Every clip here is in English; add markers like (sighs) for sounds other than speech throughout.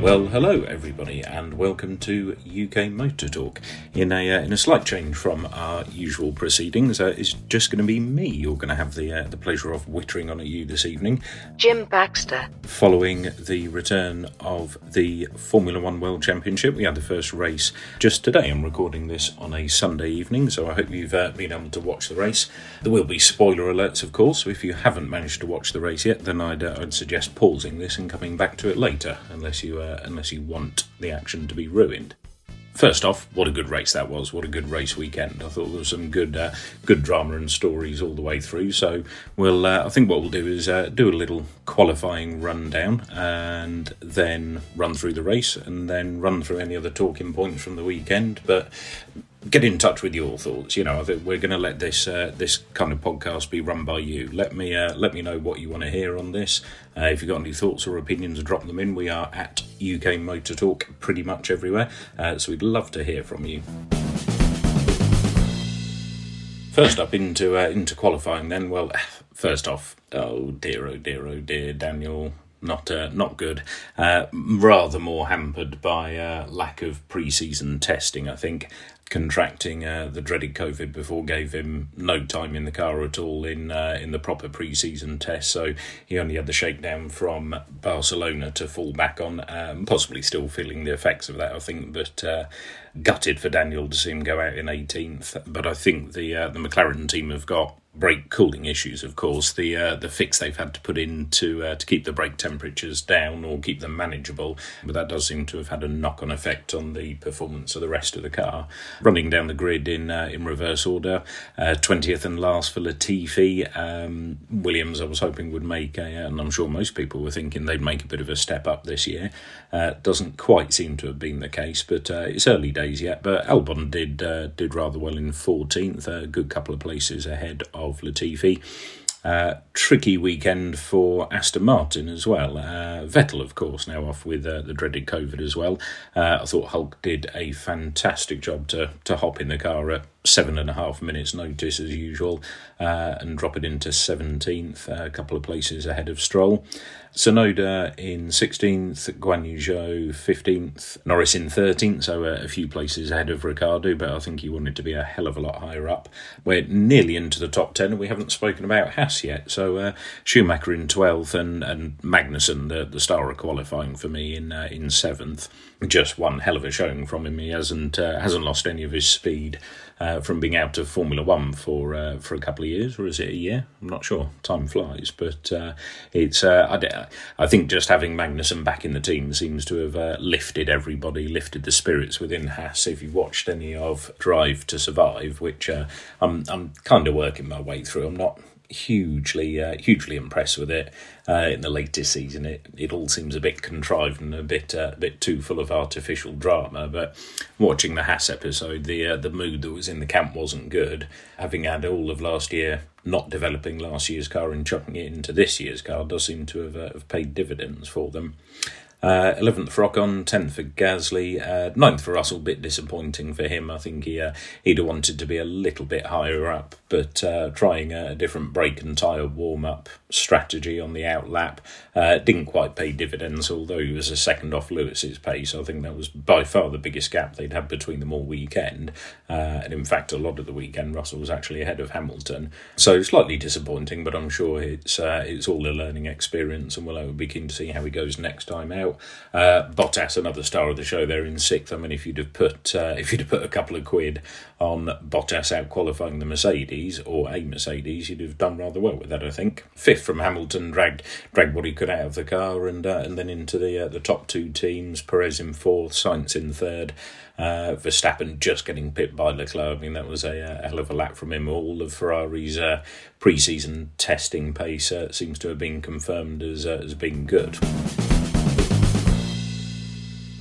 Well, hello everybody, and welcome to UK Motor Talk. In a uh, in a slight change from our usual proceedings, uh, it's just going to be me you're going to have the uh, the pleasure of wittering on at you this evening, Jim Baxter. following the return of the Formula One World Championship. We had the first race just today. I'm recording this on a Sunday evening, so I hope you've uh, been able to watch the race. There will be spoiler alerts, of course. So if you haven't managed to watch the race yet, then I'd uh, I'd suggest pausing this and coming back to it later, unless you uh, unless you want the action to be ruined. First off, what a good race that was! What a good race weekend! I thought there was some good, uh, good drama and stories all the way through. So we'll, uh, I think what we'll do is uh, do a little qualifying rundown, and then run through the race, and then run through any other talking points from the weekend. But get in touch with your thoughts. You know, I think we're going to let this uh, this kind of podcast be run by you. Let me uh, let me know what you want to hear on this. Uh, if you've got any thoughts or opinions, drop them in. We are at UK Motor Talk pretty much everywhere, uh, so we'd love to hear from you. First up into uh, into qualifying, then. Well, first off, oh dear, oh dear, oh dear, Daniel. Not uh, not good. Uh, rather more hampered by uh, lack of pre-season testing. I think contracting uh, the dreaded COVID before gave him no time in the car at all in uh, in the proper pre-season test. So he only had the shakedown from Barcelona to fall back on. Um, possibly still feeling the effects of that. I think, but uh, gutted for Daniel to see him go out in 18th. But I think the uh, the McLaren team have got brake cooling issues. Of course, the uh, the fix they've had to put in to uh, to keep the brake temperatures down or keep them manageable, but that does seem to have had a knock on effect on the performance of the rest of the car. Running down the grid in uh, in reverse order, twentieth and last for Latifi. Um, Williams, I was hoping would make a, and I'm sure most people were thinking they'd make a bit of a step up this year. Uh, doesn't quite seem to have been the case, but uh, it's early days yet. But Albon did uh, did rather well in fourteenth, a good couple of places ahead of Latifi. Uh, tricky weekend for Aston Martin as well. Uh, Vettel, of course, now off with uh, the dreaded COVID as well. Uh, I thought Hulk did a fantastic job to to hop in the car at seven and a half minutes notice as usual uh, and drop it into 17th, a couple of places ahead of Stroll. Tsunoda in 16th, Guan Yu Zhou 15th, Norris in 13th, so a, a few places ahead of Ricciardo, but I think he wanted to be a hell of a lot higher up. We're nearly into the top 10, and we haven't spoken about Haas yet, so uh, Schumacher in 12th and, and Magnussen, the, the star of qualifying for me, in uh, in 7th. Just one hell of a showing from him. He hasn't uh, hasn't lost any of his speed uh, from being out of Formula One for uh, for a couple of years, or is it a year? I'm not sure. Time flies, but uh, it's. Uh, I, I think just having Magnussen back in the team seems to have uh, lifted everybody, lifted the spirits within Haas. If you've watched any of Drive to Survive, which uh, I'm I'm kind of working my way through, I'm not hugely uh, hugely impressed with it. Uh, in the latest season, it it all seems a bit contrived and a bit uh, a bit too full of artificial drama. But watching the Haas episode, the uh, the mood that was in the camp wasn't good. Having had all of last year not developing last year's car and chucking it into this year's car does seem to have, uh, have paid dividends for them. Uh, 11th for Ocon, 10th for Gasly, uh, 9th for Russell, bit disappointing for him. I think he, uh, he'd have wanted to be a little bit higher up, but uh, trying a different brake and tyre warm up strategy on the out lap uh, didn't quite pay dividends, although he was a second off Lewis's pace. I think that was by far the biggest gap they'd had between them all weekend. Uh, and in fact, a lot of the weekend, Russell was actually ahead of Hamilton. So slightly disappointing, but I'm sure it's, it's all a learning experience, and we'll be keen to see how he goes next time out. Uh, Bottas, another star of the show, there in sixth. I mean, if you'd have put uh, (laughs) if you'd have put a couple of quid on Bottas out qualifying the Mercedes or a Mercedes, you'd have done rather well with that. I think fifth from Hamilton dragged dragged what he could out of the car, and uh, and then into the uh, the top two teams. Perez in fourth, Sainz in third. Uh, Verstappen just getting pipped by Leclerc. I mean, that was a, a hell of a lap from him. All of Ferrari's uh, pre-season testing pace uh, seems to have been confirmed as uh, as being good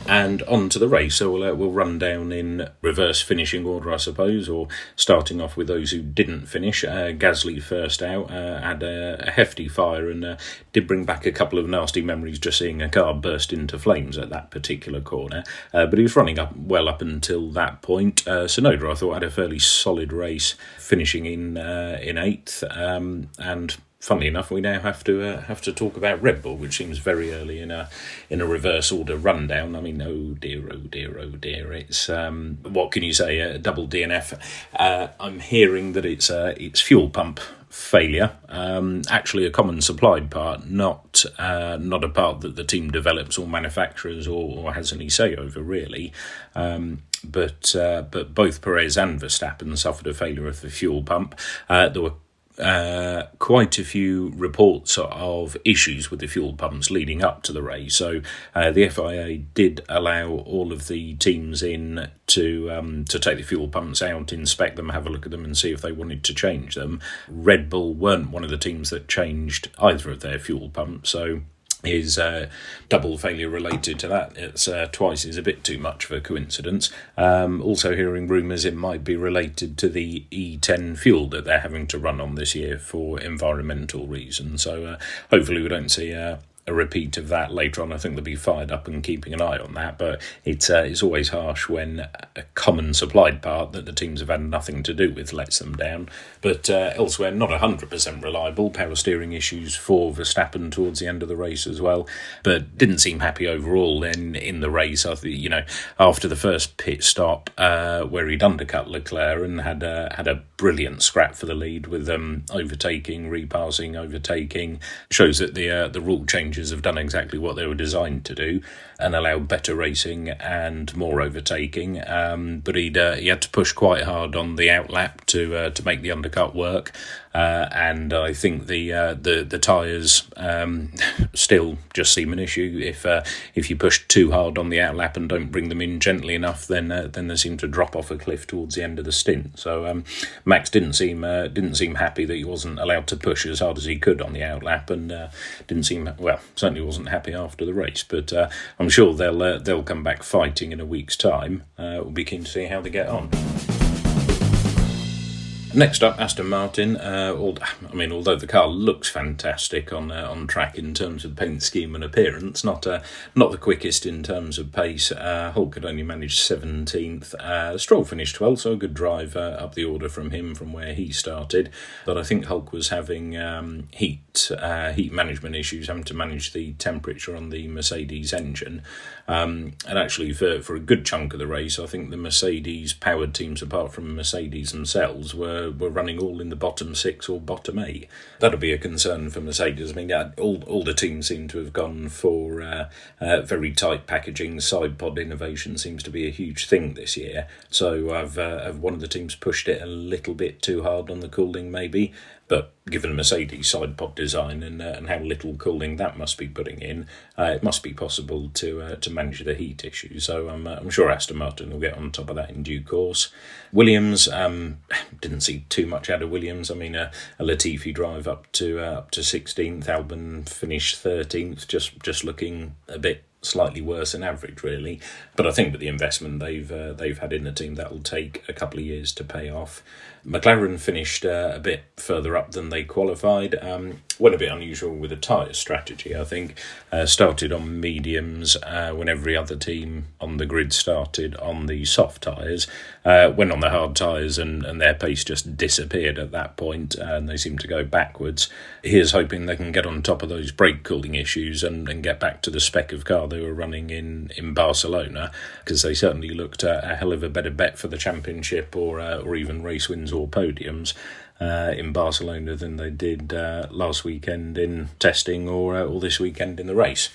and on to the race. So we'll, uh, we'll run down in reverse finishing order, I suppose, or starting off with those who didn't finish. Uh, Gasly first out uh, had a, a, hefty fire and uh, did bring back a couple of nasty memories just seeing a car burst into flames at that particular corner. Uh, but he was running up well up until that point. Uh, Tsunoda, I thought, had a fairly solid race, finishing in in eighth, um, and funnily enough, we now have to uh, have to talk about Red Bull, which seems very early in a in a reverse order rundown. I mean, oh dear, oh dear, oh dear. It's um, what can you say? A double DNF. Uh, I'm hearing that it's uh, it's fuel pump failure. Um, actually, a common supplied part, not uh, not a part that the team develops or manufactures or, or has any say over, really. Um, but uh, but both Perez and Verstappen suffered a failure of the fuel pump. Uh, there were uh, quite a few reports of issues with the fuel pumps leading up to the race. So uh, the FIA did allow all of the teams in to um, to take the fuel pumps out, inspect them, have a look at them, and see if they wanted to change them. Red Bull weren't one of the teams that changed either of their fuel pumps, so is uh, double failure related to that. It's uh, twice is a bit too much of a coincidence. Um, also, hearing rumours it might be related to the E10 fuel that they're having to run on this year for environmental reasons. So, uh, hopefully, we don't see uh, a repeat of that later on. I think they'll be fired up and keeping an eye on that. But it's uh, it's always harsh when a common supplied part that the teams have had nothing to do with lets them down. But uh, elsewhere, not hundred percent reliable. Power steering issues for Verstappen towards the end of the race as well. But didn't seem happy overall. Then in the race, I think you know after the first pit stop uh, where he'd undercut Leclerc and had a, had a brilliant scrap for the lead with them um, overtaking, repassing, overtaking shows that the uh, the rule changes changes have done exactly what they were designed to do and allowed better racing and more overtaking. Um, but he uh, he had to push quite hard on the outlap to uh, to make the undercut work. Uh, and I think the uh, the the tyres um, (laughs) still just seem an issue. If uh, if you push too hard on the outlap and don't bring them in gently enough, then uh, then they seem to drop off a cliff towards the end of the stint. So um, Max didn't seem uh, didn't seem happy that he wasn't allowed to push as hard as he could on the outlap, and uh, didn't seem well certainly wasn't happy after the race. But I'm sure they'll they'll come back fighting in a week's time. we'll be keen to see how they get on. Next up, Aston Martin. Uh, I mean, although the car looks fantastic on uh, on track in terms of paint scheme and appearance, not uh, not the quickest in terms of pace. Uh, Hulk had only managed seventeenth. Uh, Stroll finished twelfth, so a good drive uh, up the order from him from where he started. But I think Hulk was having um, heat uh, heat management issues, having to manage the temperature on the Mercedes engine. Um, and actually, for for a good chunk of the race, I think the Mercedes powered teams, apart from Mercedes themselves, were were, were running all in the bottom six or bottom eight. That'll be a concern for Mercedes. I mean, yeah, all, all the teams seem to have gone for uh, uh, very tight packaging. Side pod innovation seems to be a huge thing this year. So I've, uh, have one of the teams pushed it a little bit too hard on the cooling, maybe. But given Mercedes side pod design and uh, and how little cooling that must be putting in, uh, it must be possible to uh, to manage the heat issue. So I'm uh, I'm sure Aston Martin will get on top of that in due course. Williams um, (sighs) didn't see too much out of Williams. I mean, a, a Latifi drive up to uh, up to 16th, Albon finished 13th, just just looking a bit slightly worse than average, really. But I think with the investment they've uh, they've had in the team, that will take a couple of years to pay off. McLaren finished uh, a bit further up than they qualified. Um, went a bit unusual with a tyre strategy, I think. Uh, started on mediums uh, when every other team on the grid started on the soft tyres. Uh, went on the hard tyres and, and their pace just disappeared at that point and they seemed to go backwards. Here's hoping they can get on top of those brake cooling issues and, and get back to the spec of car they were running in, in Barcelona because they certainly looked a, a, hell of a better bet for the championship or, uh, or even race wins or podiums uh, in Barcelona than they did uh, last weekend in testing or uh, or this weekend in the race.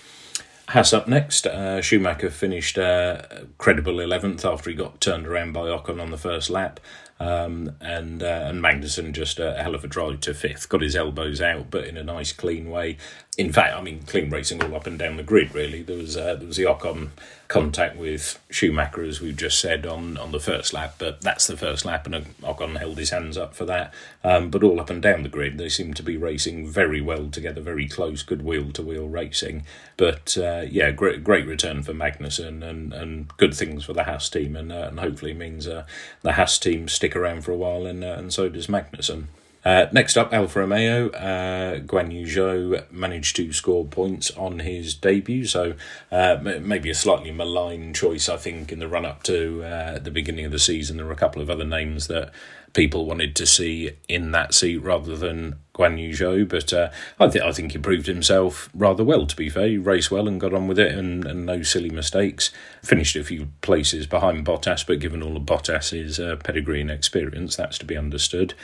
Haas up next. Uh, Schumacher finished uh, credible 11th after he got turned around by Ocon on the first lap. Um, and uh, and Magnussen just a hell of a drive to fifth. Got his elbows out, but in a nice, clean way. In fact, I mean, clean racing all up and down the grid. Really, there was uh, there was the Ocon contact with Schumacher, as we've just said on, on the first lap, but that's the first lap, and Ocon held his hands up for that. Um, but all up and down the grid, they seem to be racing very well together, very close, good wheel to wheel racing. But uh, yeah, great great return for Magnussen, and, and good things for the Haas team, and, uh, and hopefully means uh, the Haas team stick around for a while, and uh, and so does Magnussen. Uh, next up, Alfa Romeo. Uh, Guan Yu Zhou managed to score points on his debut, so uh, maybe a slightly malign choice, I think, in the run up to uh, the beginning of the season. There were a couple of other names that people wanted to see in that seat rather than Guan Yu Zhou, but uh, I, th- I think he proved himself rather well, to be fair. He raced well and got on with it and, and no silly mistakes. Finished a few places behind Bottas, but given all of Bottas's uh, pedigree and experience, that's to be understood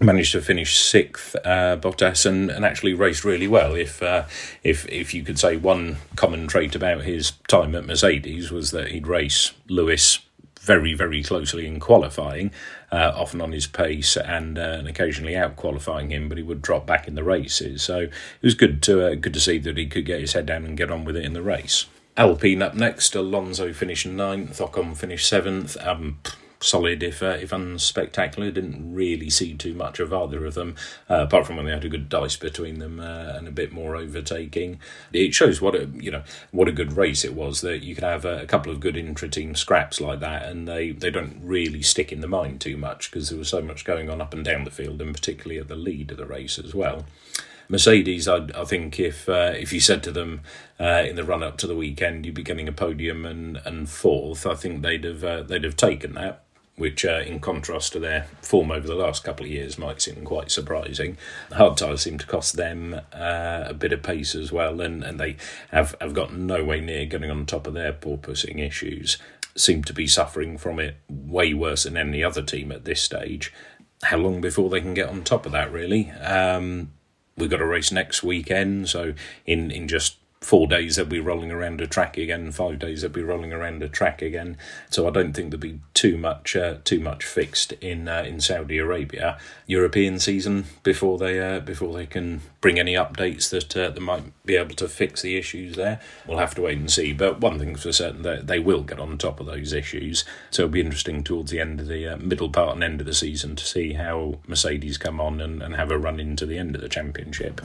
managed to finish sixth, uh, Bottas, and, and actually raced really well. If uh, if if you could say one common trait about his time at Mercedes was that he'd race Lewis very very closely in qualifying, uh, often on his pace and, uh, and occasionally out qualifying him, but he would drop back in the races. So it was good to uh, good to see that he could get his head down and get on with it in the race. Alpine up next. Alonso finished ninth. Ocon finished seventh. Um, solid if uh, if unspectacular. Didn't really see too much of either of them, uh, apart from when they had a good dice between them uh, and a bit more overtaking. It shows what a you know what a good race it was. That you can have a, a couple of good intra-team scraps like that, and they they don't really stick in the mind too much because there was so much going on up and down the field, and particularly at the lead of the race as well. Mercedes, I, I think if uh, if you said to them uh, in the run up to the weekend you'd be getting a podium and, and fourth, I think they'd have uh, they'd have taken that which, uh, in contrast to their form over the last couple of years, might seem quite surprising. Hard tyres seem to cost them uh, a bit of pace as well, and, and they have, have got no way near getting on top of their porpoising issues. Seem to be suffering from it way worse than any other team at this stage. How long before they can get on top of that, really? Um, we've got a race next weekend, so in, in just four days they'll be rolling around a track again, five days they'll be rolling around a track again. So I don't think there'll be too much uh, too much fixed in uh, in Saudi Arabia European season before they uh, before they can bring any updates that uh, that might be able to fix the issues there. We'll have to wait and see. But one thing's for certain that they will get on top of those issues. So it'll be interesting towards the end of the uh, middle part and end of the season to see how Mercedes come on and, and have a run into the end of the championship.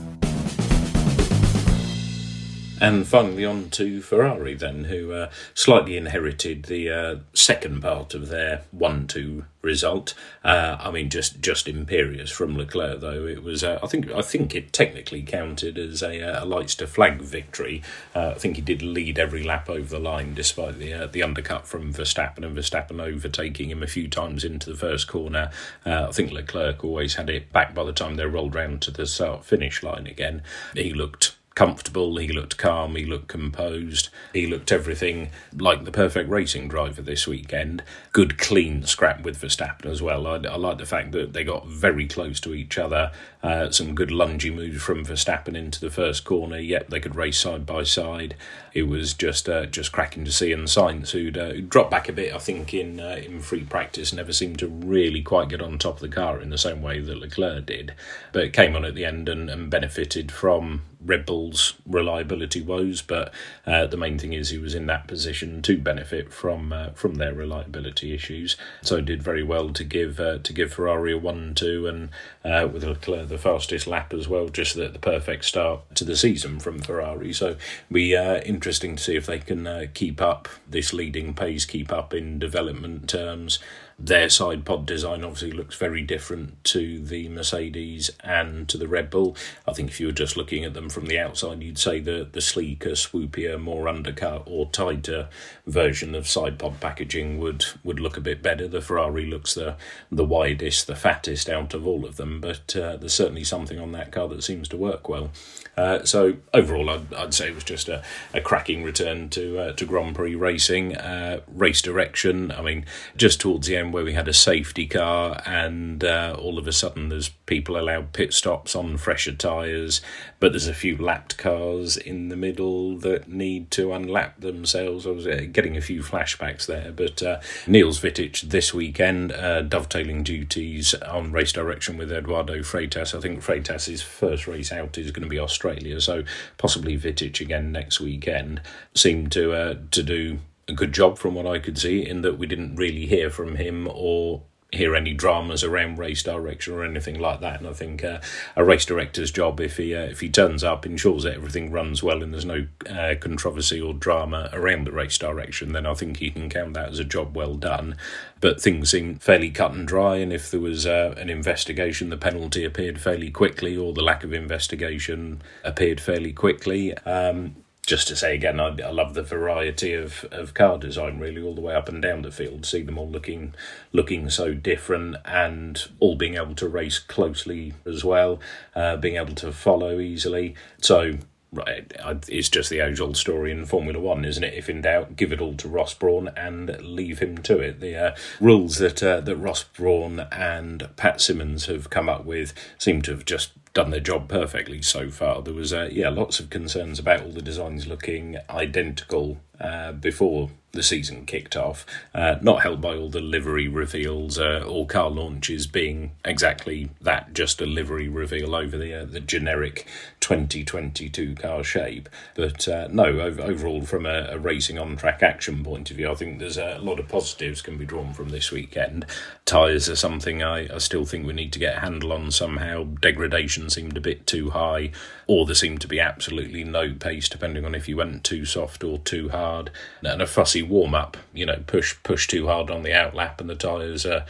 And finally, on to Ferrari, then, who uh, slightly inherited the uh, second part of their one-two result. Uh, I mean, just just imperious from Leclerc, though. It was, uh, I think, I think it technically counted as a, uh, a lights to flag victory. Uh, I think he did lead every lap over the line, despite the the undercut from Verstappen and Verstappen overtaking him a few times into the first corner. I think Leclerc always had it back by the time they rolled round to the start finish line again. He looked comfortable, he looked calm, he looked composed, he looked everything like the perfect racing driver this weekend. Good, clean scrap with Verstappen as well. I, I like the fact that they got very close to each other. Uh, some good lungy moves from Verstappen into the first corner, yet they could race side by side. It was just uh, just cracking to see. And Sainz, who'd, uh, dropped back a bit, I think, in uh, in free practice, never seemed to really quite get on top of the car in the same way that Leclerc did. But came on at the end and, and benefited from Red Bull's reliability woes, but uh, the main thing is he was in that position to benefit from uh, from their reliability issues. So did very well to give uh, to give Ferrari a one two and uh, with Leclerc the fastest lap as well, just the, the perfect start to the season from Ferrari. So be uh, interesting to see if they can uh, keep up this leading pace, keep up in development terms their side pod design obviously looks very different to the Mercedes and to the Red Bull. I think if you were just looking at them from the outside, you'd say the, the sleeker, swoopier, more undercut or tighter version of side pod packaging would, would look a bit better. The Ferrari looks the, the widest, the fattest out of all of them, but uh, there's certainly something on that car that seems to work well. Uh, so overall, I'd, I'd, say it was just a, a cracking return to uh, to Grand Prix racing. Uh, race direction, I mean, just towards the end where we had a safety car, and uh, all of a sudden there's people allowed pit stops on fresher tyres, but there's a few lapped cars in the middle that need to unlap themselves. I was uh, getting a few flashbacks there, but uh, Niels Wittich this weekend dovetailing duties on race direction with Eduardo Freitas. I think Freitas's first race out is going to be Australia. So possibly Wittich again next weekend seemed to uh, to do a good job from what I could see in that we didn't really hear from him or hear any dramas around race direction or anything like that. And I think uh, a race director's job, if he uh, if he turns up, ensures that everything runs well and there's no uh, controversy or drama around the race direction, then I think he can count that as a job well done. But things seem fairly cut and dry, and if there was uh, an investigation, the penalty appeared fairly quickly, or the lack of investigation appeared fairly quickly. Um, just to say again, I, I love the variety of, of car design really all the way up and down the field. See them all looking looking so different and all being able to race closely as well, uh, being able to follow easily. So right, it's just the age old story in Formula One, isn't it? If in doubt, give it all to Ross Brawn and leave him to it. The uh, rules that uh, that Ross Brawn and Pat Symonds have come up with seem to have just done their job perfectly so far. There was, uh, yeah, lots of concerns about all the designs looking identical uh, before the season kicked off, uh, not helped by all the livery reveals uh, or car launches being exactly that, just a livery reveal over the uh, the generic 2022 car shape. But uh, no, overall, from a, a racing on track action point of view, I think there's a lot of positives can be drawn from this weekend. Tyres are something I, I still think we need to get a handle on somehow. Degradation seemed a bit too high, or there seemed to be absolutely no pace, depending on if you went too soft or too hard. And a fussy warm up. You know, push push too hard on the outlap, and the tyres are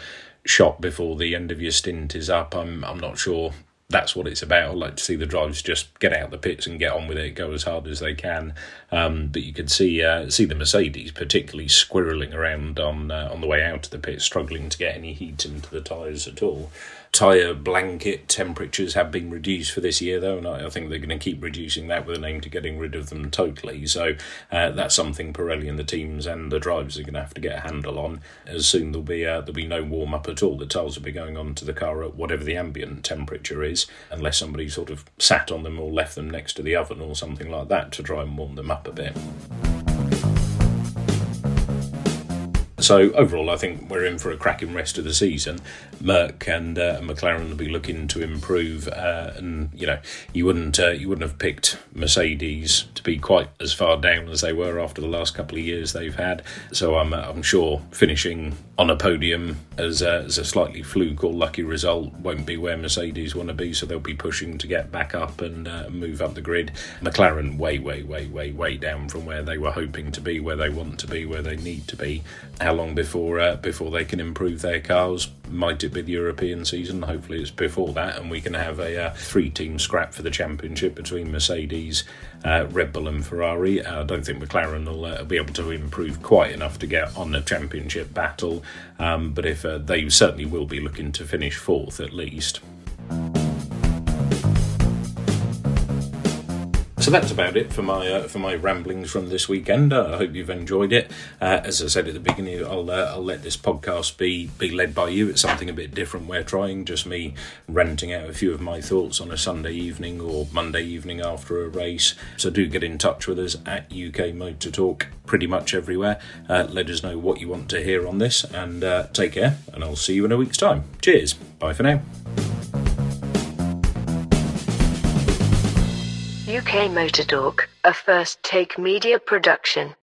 shot before the end of your stint is up. I'm I'm not sure that's what it's about. I'd like to see the drivers just get out the pits and get on with it, go as hard as they can. Um, but you could see uh, see the Mercedes particularly squirreling around on uh, on the way out of the pit, struggling to get any heat into the tyres at all tyre blanket temperatures have been reduced for this year, though, and I, I think they're going to keep reducing that with an aim to getting rid of them totally. So uh, that's something Pirelli and the teams and the drivers are going to have to get a handle on. As soon there'll be uh, there'll be no warm up at all. The tyres will be going on to the car at whatever the ambient temperature is, unless somebody sort of sat on them or left them next to the oven or something like that to try and warm them up a bit. So overall, I think we're in for a cracking rest of the season. Merc and uh, McLaren will be looking to improve, uh, and you know you wouldn't uh, you wouldn't have picked Mercedes to be quite as far down as they were after the last couple of years they've had. So I'm I'm sure finishing on a podium as a, as a slightly fluke or lucky result won't be where Mercedes want to be. So they'll be pushing to get back up and uh, move up the grid. McLaren way way way way way down from where they were hoping to be, where they want to be, where they need to be. How long before uh, before they can improve their cars? Might it be the European season? Hopefully, it's before that, and we can have a uh, three-team scrap for the championship between Mercedes, uh, Red Bull, and Ferrari. Uh, I don't think McLaren will uh, be able to improve quite enough to get on the championship battle, um, but if uh, they certainly will be looking to finish fourth at least. That's about it for my uh, for my ramblings from this weekend. Uh, I hope you've enjoyed it. Uh, as I said at the beginning, I'll uh, I'll let this podcast be be led by you. It's something a bit different. We're trying just me ranting out a few of my thoughts on a Sunday evening or Monday evening after a race. So do get in touch with us at UK Motor Talk pretty much everywhere. Uh, let us know what you want to hear on this, and uh, take care. And I'll see you in a week's time. Cheers. Bye for now. UK Motor Talk, a first take media production.